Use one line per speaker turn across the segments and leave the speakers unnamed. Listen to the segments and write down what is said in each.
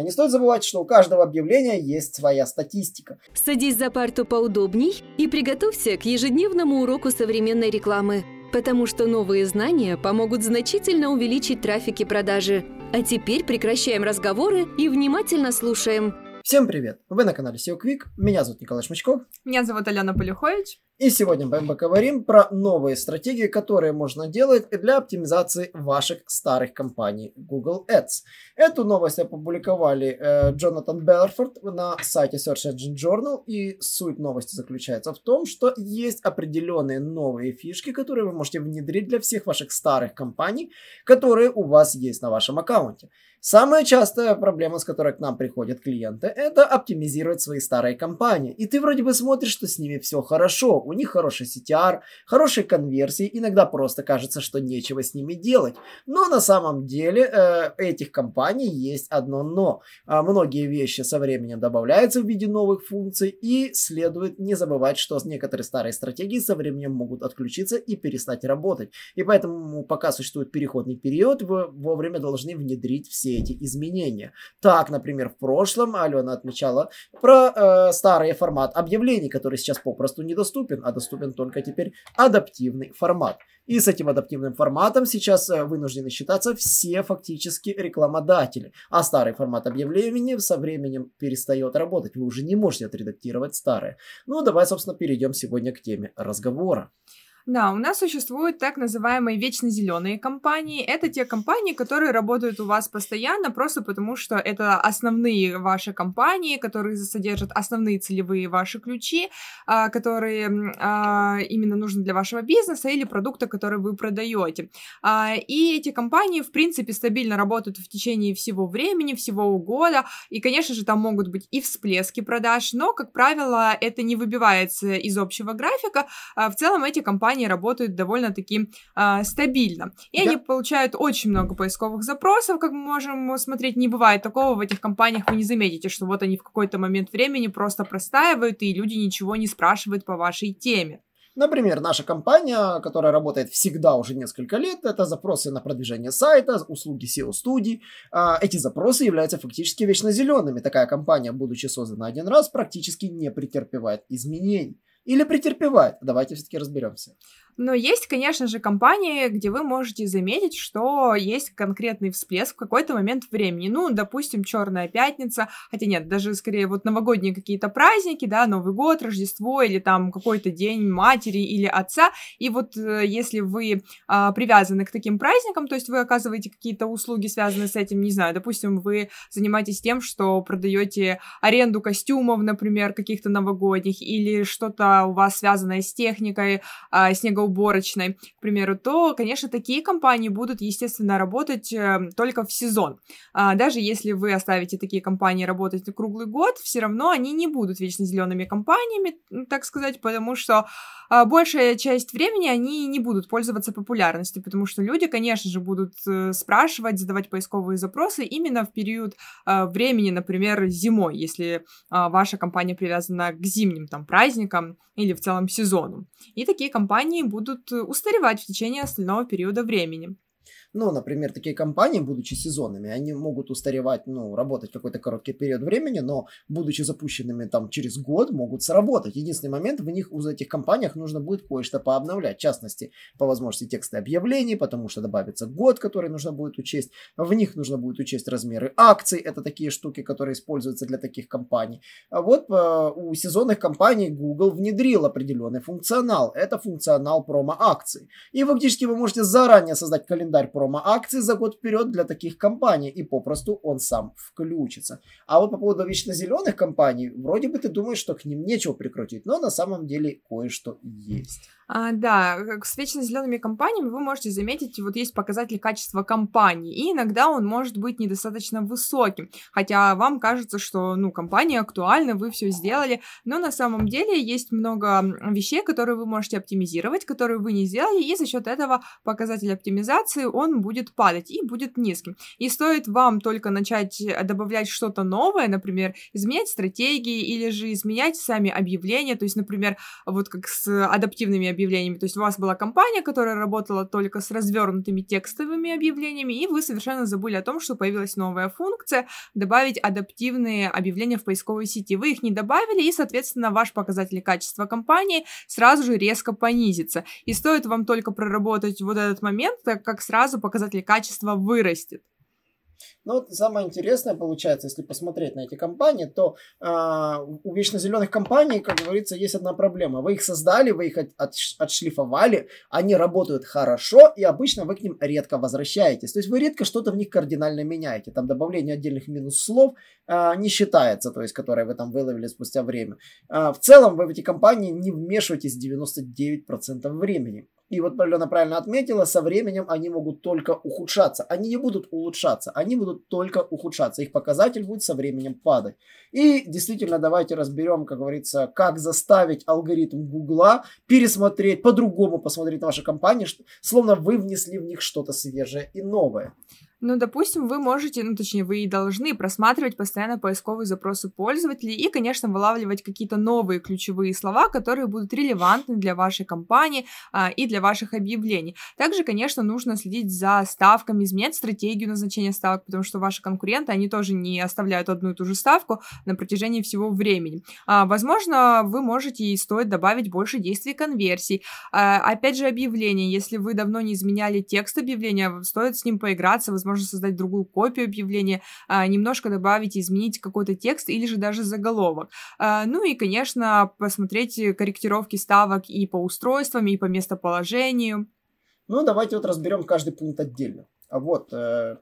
Не стоит забывать, что у каждого объявления есть своя статистика.
Садись за парту поудобней и приготовься к ежедневному уроку современной рекламы, потому что новые знания помогут значительно увеличить трафик и продажи. А теперь прекращаем разговоры и внимательно слушаем.
Всем привет! Вы на канале SEO Quick. Меня зовут Николай Шмачков.
Меня зовут Алена Полюхович.
И сегодня мы поговорим про новые стратегии, которые можно делать для оптимизации ваших старых компаний Google Ads. Эту новость опубликовали э, Джонатан Белфорд на сайте Search Engine Journal. И суть новости заключается в том, что есть определенные новые фишки, которые вы можете внедрить для всех ваших старых компаний, которые у вас есть на вашем аккаунте. Самая частая проблема, с которой к нам приходят клиенты, это оптимизировать свои старые компании. И ты вроде бы смотришь, что с ними все хорошо, у них хороший CTR, хорошие конверсии, иногда просто кажется, что нечего с ними делать. Но на самом деле э, этих компаний есть одно но. А многие вещи со временем добавляются в виде новых функций, и следует не забывать, что некоторые старые стратегии со временем могут отключиться и перестать работать. И поэтому, пока существует переходный период, вы вовремя должны внедрить все эти изменения. Так, например, в прошлом Алена отмечала про э, старый формат объявлений, который сейчас попросту недоступен, а доступен только теперь адаптивный формат. И с этим адаптивным форматом сейчас э, вынуждены считаться все фактически рекламодатели. А старый формат объявлений со временем перестает работать. Вы уже не можете отредактировать старое. Ну, давай, собственно, перейдем сегодня к теме разговора.
Да, у нас существуют так называемые вечно зеленые компании. Это те компании, которые работают у вас постоянно, просто потому что это основные ваши компании, которые содержат основные целевые ваши ключи, а, которые а, именно нужны для вашего бизнеса или продукта, который вы продаете. А, и эти компании, в принципе, стабильно работают в течение всего времени, всего года. И, конечно же, там могут быть и всплески продаж, но, как правило, это не выбивается из общего графика. В целом эти компании компании работают довольно-таки э, стабильно. И да. они получают очень много поисковых запросов, как мы можем смотреть. Не бывает такого в этих компаниях, вы не заметите, что вот они в какой-то момент времени просто простаивают, и люди ничего не спрашивают по вашей теме.
Например, наша компания, которая работает всегда уже несколько лет, это запросы на продвижение сайта, услуги SEO-студий. А, эти запросы являются фактически вечно зелеными. Такая компания, будучи создана один раз, практически не претерпевает изменений. Или претерпевает? Давайте все-таки разберемся.
Но есть, конечно же, компании, где вы можете заметить, что есть конкретный всплеск в какой-то момент времени. Ну, допустим, Черная пятница, хотя нет, даже скорее вот новогодние какие-то праздники, да, Новый год, Рождество или там какой-то день матери или отца. И вот э, если вы а, привязаны к таким праздникам, то есть вы оказываете какие-то услуги, связанные с этим, не знаю, допустим, вы занимаетесь тем, что продаете аренду костюмов, например, каких-то новогодних, или что-то у вас связанное с техникой, а, снегоуборочной, уборочной, к примеру, то, конечно, такие компании будут, естественно, работать э, только в сезон. А, даже если вы оставите такие компании работать круглый год, все равно они не будут вечно зелеными компаниями, так сказать, потому что а, большая часть времени они не будут пользоваться популярностью, потому что люди, конечно же, будут э, спрашивать, задавать поисковые запросы именно в период а, времени, например, зимой, если ваша компания привязана к зимним там праздникам или в целом сезону. И такие компании будут э, устаревать в течение остального периода времени.
Ну, например, такие компании, будучи сезонными, они могут устаревать, ну, работать какой-то короткий период времени, но, будучи запущенными там через год, могут сработать. Единственный момент, в них, у этих компаниях нужно будет кое-что пообновлять. В частности, по возможности тексты объявлений, потому что добавится год, который нужно будет учесть. В них нужно будет учесть размеры акций. Это такие штуки, которые используются для таких компаний. А вот э, у сезонных компаний Google внедрил определенный функционал. Это функционал промо-акций. И фактически вы можете заранее создать календарь промо-акций за год вперед для таких компаний, и попросту он сам включится. А вот по поводу вечно зеленых компаний, вроде бы ты думаешь, что к ним нечего прикрутить, но на самом деле кое-что есть.
А, да, с вечно зелеными компаниями вы можете заметить, вот есть показатель качества компании, и иногда он может быть недостаточно высоким, хотя вам кажется, что, ну, компания актуальна, вы все сделали, но на самом деле есть много вещей, которые вы можете оптимизировать, которые вы не сделали, и за счет этого показатель оптимизации, он будет падать и будет низким. И стоит вам только начать э, добавлять что-то новое, например, изменять стратегии или же изменять сами объявления, то есть, например, вот как с адаптивными объявлениями. То есть у вас была компания, которая работала только с развернутыми текстовыми объявлениями, и вы совершенно забыли о том, что появилась новая функция добавить адаптивные объявления в поисковой сети. Вы их не добавили, и, соответственно, ваш показатель качества компании сразу же резко понизится. И стоит вам только проработать вот этот момент, так как сразу показатель качества вырастет.
Но вот самое интересное получается, если посмотреть на эти компании, то э, у вечно зеленых компаний, как говорится, есть одна проблема. Вы их создали, вы их от, от, отшлифовали, они работают хорошо, и обычно вы к ним редко возвращаетесь. То есть вы редко что-то в них кардинально меняете. Там добавление отдельных минус-слов э, не считается, то есть которые вы там выловили спустя время. Э, в целом вы в эти компании не вмешиваетесь 99% времени. И вот Алена правильно отметила, со временем они могут только ухудшаться. Они не будут улучшаться, они будут только ухудшаться. Их показатель будет со временем падать. И действительно, давайте разберем, как говорится, как заставить алгоритм Гугла пересмотреть, по-другому посмотреть на ваши компании, словно вы внесли в них что-то свежее и новое.
Ну, допустим, вы можете, ну, точнее, вы и должны просматривать постоянно поисковые запросы пользователей и, конечно, вылавливать какие-то новые ключевые слова, которые будут релевантны для вашей компании а, и для ваших объявлений. Также, конечно, нужно следить за ставками, изменять стратегию назначения ставок, потому что ваши конкуренты, они тоже не оставляют одну и ту же ставку на протяжении всего времени. А, возможно, вы можете и стоит добавить больше действий конверсий. А, опять же, объявление. Если вы давно не изменяли текст объявления, стоит с ним поиграться, возможно, возможно создать другую копию объявления, а, немножко добавить, изменить какой-то текст или же даже заголовок. А, ну и, конечно, посмотреть корректировки ставок и по устройствам, и по местоположению.
Ну, давайте вот разберем каждый пункт отдельно. Вот, э,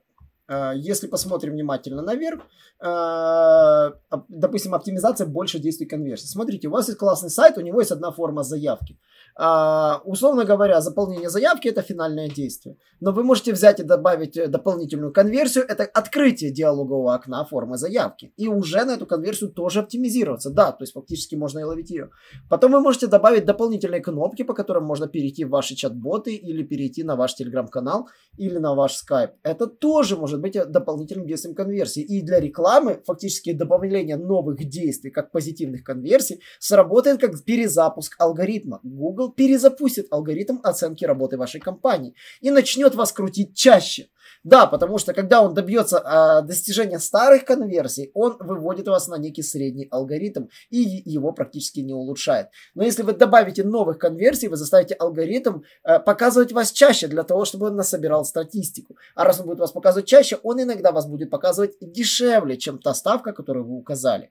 э, если посмотрим внимательно наверх, э, допустим, оптимизация больше действий конверсии. Смотрите, у вас есть классный сайт, у него есть одна форма заявки. А, условно говоря, заполнение заявки это финальное действие. Но вы можете взять и добавить э, дополнительную конверсию, это открытие диалогового окна формы заявки. И уже на эту конверсию тоже оптимизироваться. Да, то есть фактически можно и ловить ее. Потом вы можете добавить дополнительные кнопки, по которым можно перейти в ваши чат-боты или перейти на ваш телеграм-канал или на ваш скайп. Это тоже может быть дополнительным действием конверсии. И для рекламы фактически добавление новых действий, как позитивных конверсий, сработает как перезапуск алгоритма. Google перезапустит алгоритм оценки работы вашей компании и начнет вас крутить чаще. Да, потому что когда он добьется э, достижения старых конверсий, он выводит вас на некий средний алгоритм и его практически не улучшает. Но если вы добавите новых конверсий, вы заставите алгоритм э, показывать вас чаще для того, чтобы он насобирал статистику. А раз он будет вас показывать чаще, он иногда вас будет показывать дешевле, чем та ставка, которую вы указали.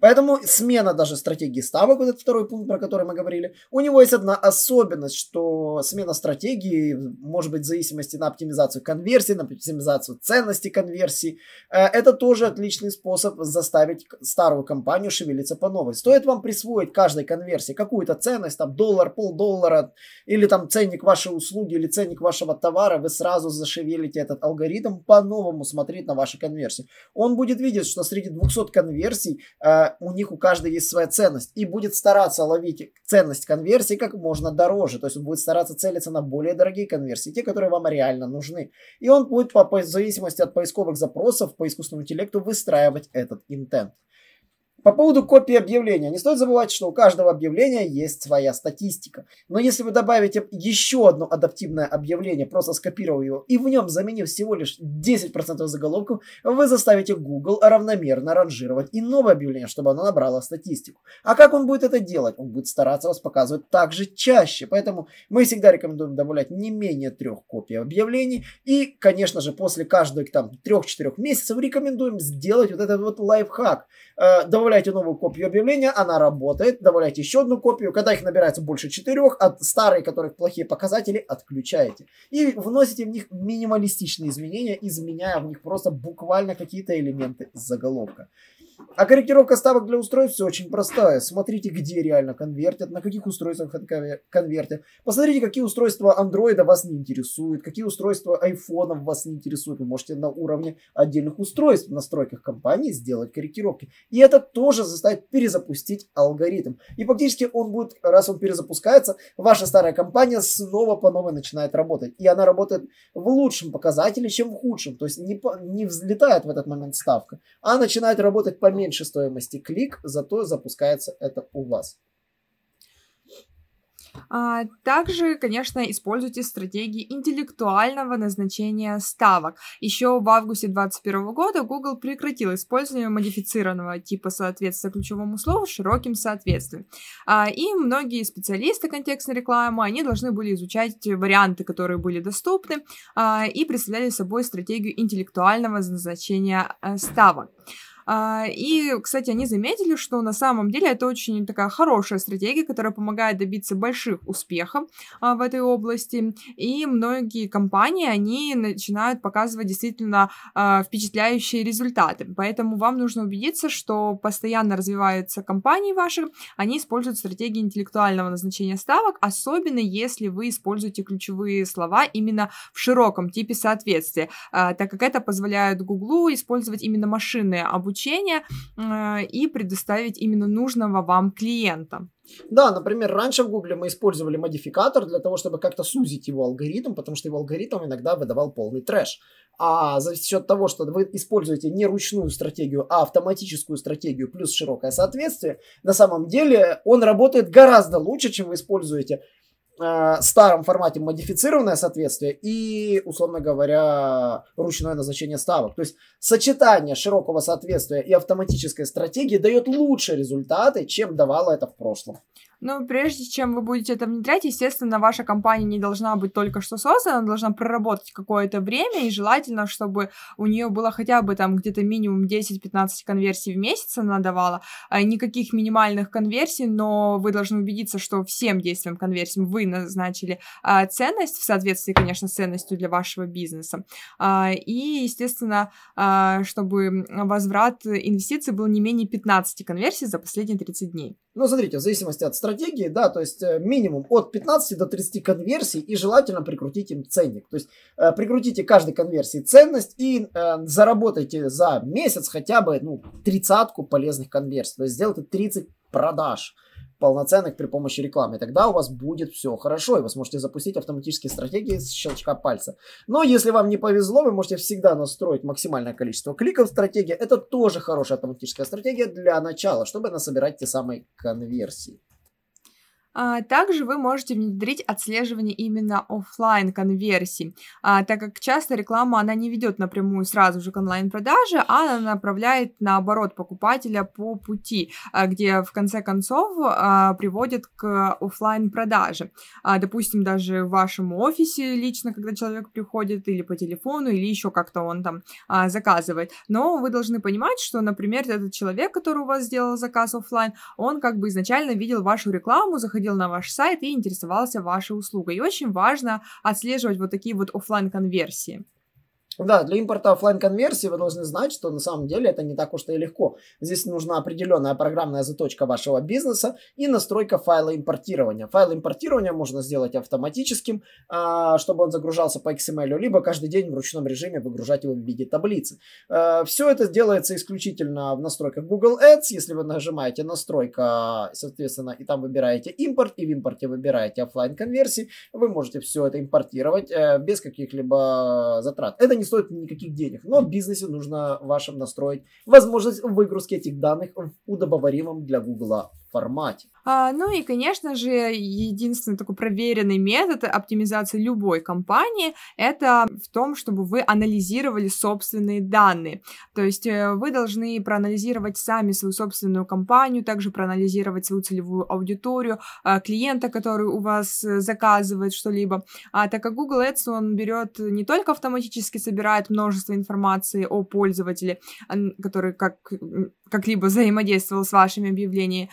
Поэтому смена даже стратегии ставок, вот этот второй пункт, про который мы говорили, у него есть одна особенность, что смена стратегии может быть в зависимости на оптимизацию конверсии, на оптимизацию ценности конверсии. Э, это тоже отличный способ заставить старую компанию шевелиться по новой. Стоит вам присвоить каждой конверсии какую-то ценность, там доллар, полдоллара, или там ценник вашей услуги, или ценник вашего товара, вы сразу зашевелите этот алгоритм по-новому смотреть на ваши конверсии. Он будет видеть, что среди 200 конверсий э, у них у каждой есть своя ценность и будет стараться ловить ценность конверсии как можно дороже. То есть он будет стараться целиться на более дорогие конверсии, те, которые вам реально нужны. И он будет по, по зависимости от поисковых запросов по искусственному интеллекту выстраивать этот интент. По поводу копии объявления. Не стоит забывать, что у каждого объявления есть своя статистика. Но если вы добавите еще одно адаптивное объявление, просто скопировав его, и в нем заменив всего лишь 10% заголовков, вы заставите Google равномерно ранжировать и новое объявление, чтобы оно набрало статистику. А как он будет это делать? Он будет стараться вас показывать также чаще. Поэтому мы всегда рекомендуем добавлять не менее трех копий объявлений. И, конечно же, после каждых там 3-4 месяцев рекомендуем сделать вот этот вот лайфхак. Э, добавлять добавляете новую копию объявления, она работает, добавляете еще одну копию, когда их набирается больше четырех, от старые, которых плохие показатели, отключаете. И вносите в них минималистичные изменения, изменяя в них просто буквально какие-то элементы заголовка. А корректировка ставок для устройств все очень простая. Смотрите, где реально конвертят, на каких устройствах конвертят. Посмотрите, какие устройства Android вас не интересуют, какие устройства iPhone вас не интересуют. Вы можете на уровне отдельных устройств в настройках компании сделать корректировки. И это тоже заставит перезапустить алгоритм. И фактически он будет, раз он перезапускается, ваша старая компания снова по новой начинает работать. И она работает в лучшем показателе, чем в худшем. То есть не, не взлетает в этот момент ставка, а начинает работать по меньше стоимости клик, зато запускается это у вас.
А, также, конечно, используйте стратегии интеллектуального назначения ставок. Еще в августе 2021 года Google прекратил использование модифицированного типа соответствия ключевому слову широким соответствием. А, и многие специалисты контекстной рекламы, они должны были изучать варианты, которые были доступны, а, и представляли собой стратегию интеллектуального назначения э, ставок. А, и, кстати, они заметили, что на самом деле это очень такая хорошая стратегия, которая помогает добиться больших успехов а, в этой области. И многие компании, они начинают показывать действительно а, впечатляющие результаты. Поэтому вам нужно убедиться, что постоянно развиваются компании ваши, они используют стратегии интеллектуального назначения ставок, особенно если вы используете ключевые слова именно в широком типе соответствия, так как это позволяет Гуглу использовать именно машинное обучение обучения э, и предоставить именно нужного вам клиента.
Да, например, раньше в Гугле мы использовали модификатор для того, чтобы как-то сузить его алгоритм, потому что его алгоритм иногда выдавал полный трэш. А за счет того, что вы используете не ручную стратегию, а автоматическую стратегию плюс широкое соответствие, на самом деле он работает гораздо лучше, чем вы используете э, старом формате модифицированное соответствие и, условно говоря, ручное назначение ставок. То есть сочетание широкого соответствия и автоматической стратегии дает лучшие результаты, чем давало это в прошлом.
Но прежде чем вы будете это внедрять, естественно, ваша компания не должна быть только что создана, она должна проработать какое-то время, и желательно, чтобы у нее было хотя бы там где-то минимум 10-15 конверсий в месяц она давала, а никаких минимальных конверсий, но вы должны убедиться, что всем действиям конверсиям вы назначили а, ценность, в соответствии, конечно, с ценностью для вашего бизнеса. А, и, естественно, чтобы возврат инвестиций был не менее 15 конверсий за последние 30 дней.
Ну, смотрите, в зависимости от стратегии, да, то есть э, минимум от 15 до 30 конверсий и желательно прикрутить им ценник. То есть э, прикрутите каждой конверсии ценность и э, заработайте за месяц хотя бы, ну, тридцатку полезных конверсий. То есть сделайте 30 продаж полноценных при помощи рекламы. Тогда у вас будет все хорошо, и вы сможете запустить автоматические стратегии с щелчка пальца. Но если вам не повезло, вы можете всегда настроить максимальное количество кликов в стратегии. Это тоже хорошая автоматическая стратегия для начала, чтобы насобирать те самые конверсии.
А, также вы можете внедрить отслеживание именно офлайн конверсий, а, так как часто реклама она не ведет напрямую сразу же к онлайн-продаже, а она направляет наоборот покупателя по пути, а, где в конце концов приводит к офлайн продаже. Допустим, даже в вашем офисе лично, когда человек приходит или по телефону, или еще как-то он там заказывает. Но вы должны понимать, что, например, этот человек, который у вас сделал заказ офлайн, он как бы изначально видел вашу рекламу, заходил заходил на ваш сайт и интересовался вашей услугой. И очень важно отслеживать вот такие вот офлайн конверсии
да, для импорта офлайн конверсии вы должны знать, что на самом деле это не так уж и легко. Здесь нужна определенная программная заточка вашего бизнеса и настройка файла импортирования. Файл импортирования можно сделать автоматическим, а, чтобы он загружался по XML, либо каждый день в ручном режиме выгружать его в виде таблицы. А, Все это делается исключительно в настройках Google Ads. Если вы нажимаете настройка, соответственно, и там выбираете импорт, и в импорте выбираете офлайн конверсии, вы можете все это импортировать э, без каких-либо затрат. Это не не стоит никаких денег. Но в бизнесе нужно вашим настроить возможность выгрузки этих данных в удобоваримом для Гугла формате.
А, ну и, конечно же, единственный такой проверенный метод оптимизации любой компании это в том, чтобы вы анализировали собственные данные. То есть э, вы должны проанализировать сами свою собственную компанию, также проанализировать свою целевую аудиторию, а, клиента, который у вас э, заказывает что-либо. А так как Google Ads, он берет не только автоматически собирает множество информации о пользователе, который как как-либо взаимодействовал с вашими объявлениями,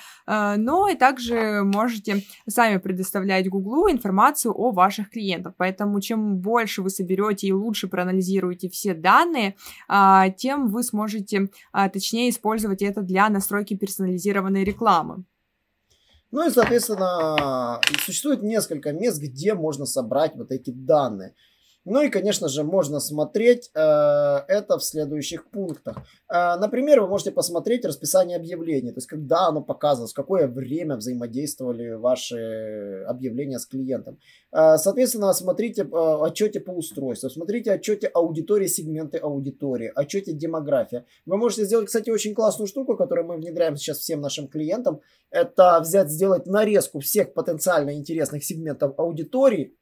но и также можете сами предоставлять Гуглу информацию о ваших клиентах. Поэтому чем больше вы соберете и лучше проанализируете все данные, а, тем вы сможете а, точнее использовать это для настройки персонализированной рекламы.
Ну и, соответственно, существует несколько мест, где можно собрать вот эти данные. Ну и, конечно же, можно смотреть э, это в следующих пунктах. Э, например, вы можете посмотреть расписание объявлений, то есть когда оно показывалось, какое время взаимодействовали ваши объявления с клиентом. Э, соответственно, смотрите э, отчете по устройству, смотрите отчете аудитории, сегменты аудитории, отчете демография. Вы можете сделать, кстати, очень классную штуку, которую мы внедряем сейчас всем нашим клиентам. Это взять, сделать нарезку всех потенциально интересных сегментов аудитории,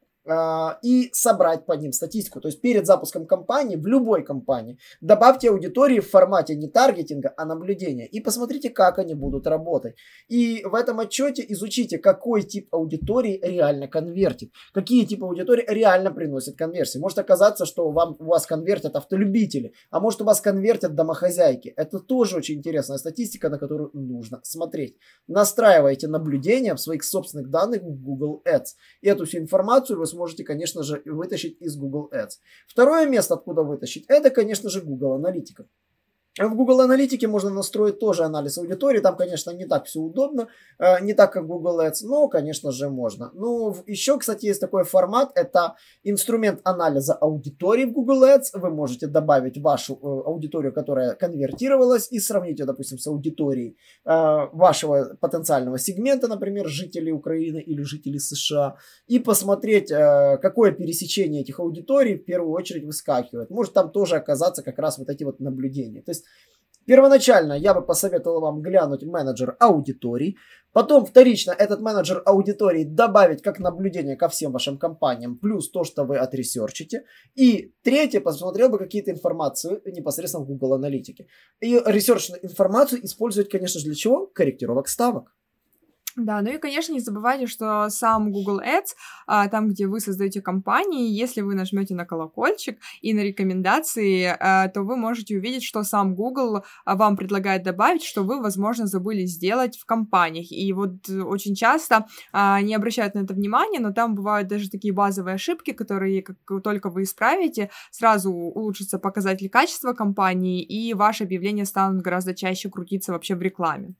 и собрать по ним статистику. То есть перед запуском кампании, в любой компании, добавьте аудитории в формате не таргетинга, а наблюдения. И посмотрите, как они будут работать. И в этом отчете изучите, какой тип аудитории реально конвертит. Какие типы аудитории реально приносят конверсии. Может оказаться, что вам, у вас конвертят автолюбители, а может у вас конвертят домохозяйки. Это тоже очень интересная статистика, на которую нужно смотреть. Настраивайте наблюдения в своих собственных данных в Google Ads. И эту всю информацию вы сможете, конечно же, вытащить из Google Ads. Второе место, откуда вытащить, это, конечно же, Google Аналитика. В Google Аналитике можно настроить тоже анализ аудитории. Там, конечно, не так все удобно, э, не так, как Google Ads, но, конечно же, можно. Ну, еще, кстати, есть такой формат. Это инструмент анализа аудитории в Google Ads. Вы можете добавить вашу э, аудиторию, которая конвертировалась, и сравнить ее, допустим, с аудиторией э, вашего потенциального сегмента, например, жителей Украины или жителей США, и посмотреть, какое пересечение этих аудиторий в первую очередь выскакивает. Может там тоже оказаться как раз вот эти вот наблюдения. То есть Первоначально я бы посоветовал вам глянуть менеджер аудиторий. Потом вторично этот менеджер аудитории добавить как наблюдение ко всем вашим компаниям, плюс то, что вы отресерчите. И третье, посмотрел бы какие-то информации непосредственно в Google Аналитике. И ресерчную информацию использовать, конечно же, для чего? Корректировок ставок.
Да, ну и, конечно, не забывайте, что сам Google Ads, а, там, где вы создаете компании, если вы нажмете на колокольчик и на рекомендации, а, то вы можете увидеть, что сам Google а, вам предлагает добавить, что вы, возможно, забыли сделать в компаниях. И вот очень часто не обращают на это внимания, но там бывают даже такие базовые ошибки, которые, как только вы исправите, сразу улучшится показатель качества компании, и ваши объявления станут гораздо чаще крутиться вообще в рекламе.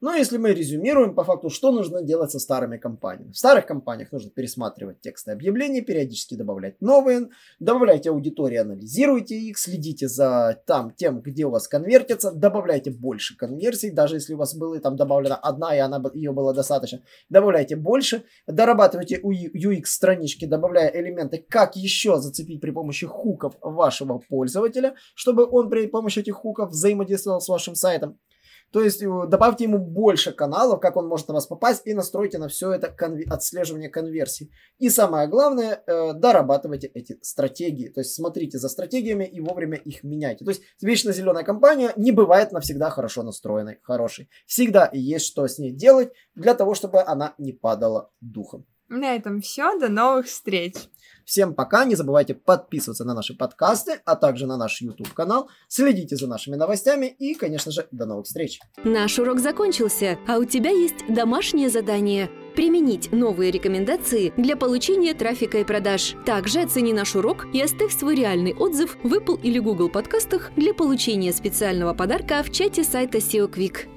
Но если мы резюмируем по факту, что нужно делать со старыми компаниями. В старых компаниях нужно пересматривать тексты объявлений, периодически добавлять новые, добавляйте аудитории, анализируйте их, следите за там, тем, где у вас конвертится, добавляйте больше конверсий, даже если у вас была там добавлена одна, и она, ее было достаточно, добавляйте больше, дорабатывайте UX странички, добавляя элементы, как еще зацепить при помощи хуков вашего пользователя, чтобы он при помощи этих хуков взаимодействовал с вашим сайтом. То есть э, добавьте ему больше каналов, как он может на вас попасть, и настройте на все это конв... отслеживание конверсий. И самое главное, э, дорабатывайте эти стратегии. То есть смотрите за стратегиями и вовремя их меняйте. То есть вечно зеленая компания не бывает навсегда хорошо настроенной, хорошей. Всегда есть что с ней делать для того, чтобы она не падала духом.
На этом все. До новых встреч.
Всем пока, не забывайте подписываться на наши подкасты, а также на наш YouTube канал, следите за нашими новостями и, конечно же, до новых встреч.
Наш урок закончился, а у тебя есть домашнее задание – применить новые рекомендации для получения трафика и продаж. Также оцени наш урок и оставь свой реальный отзыв в Apple или Google подкастах для получения специального подарка в чате сайта SEO Quick.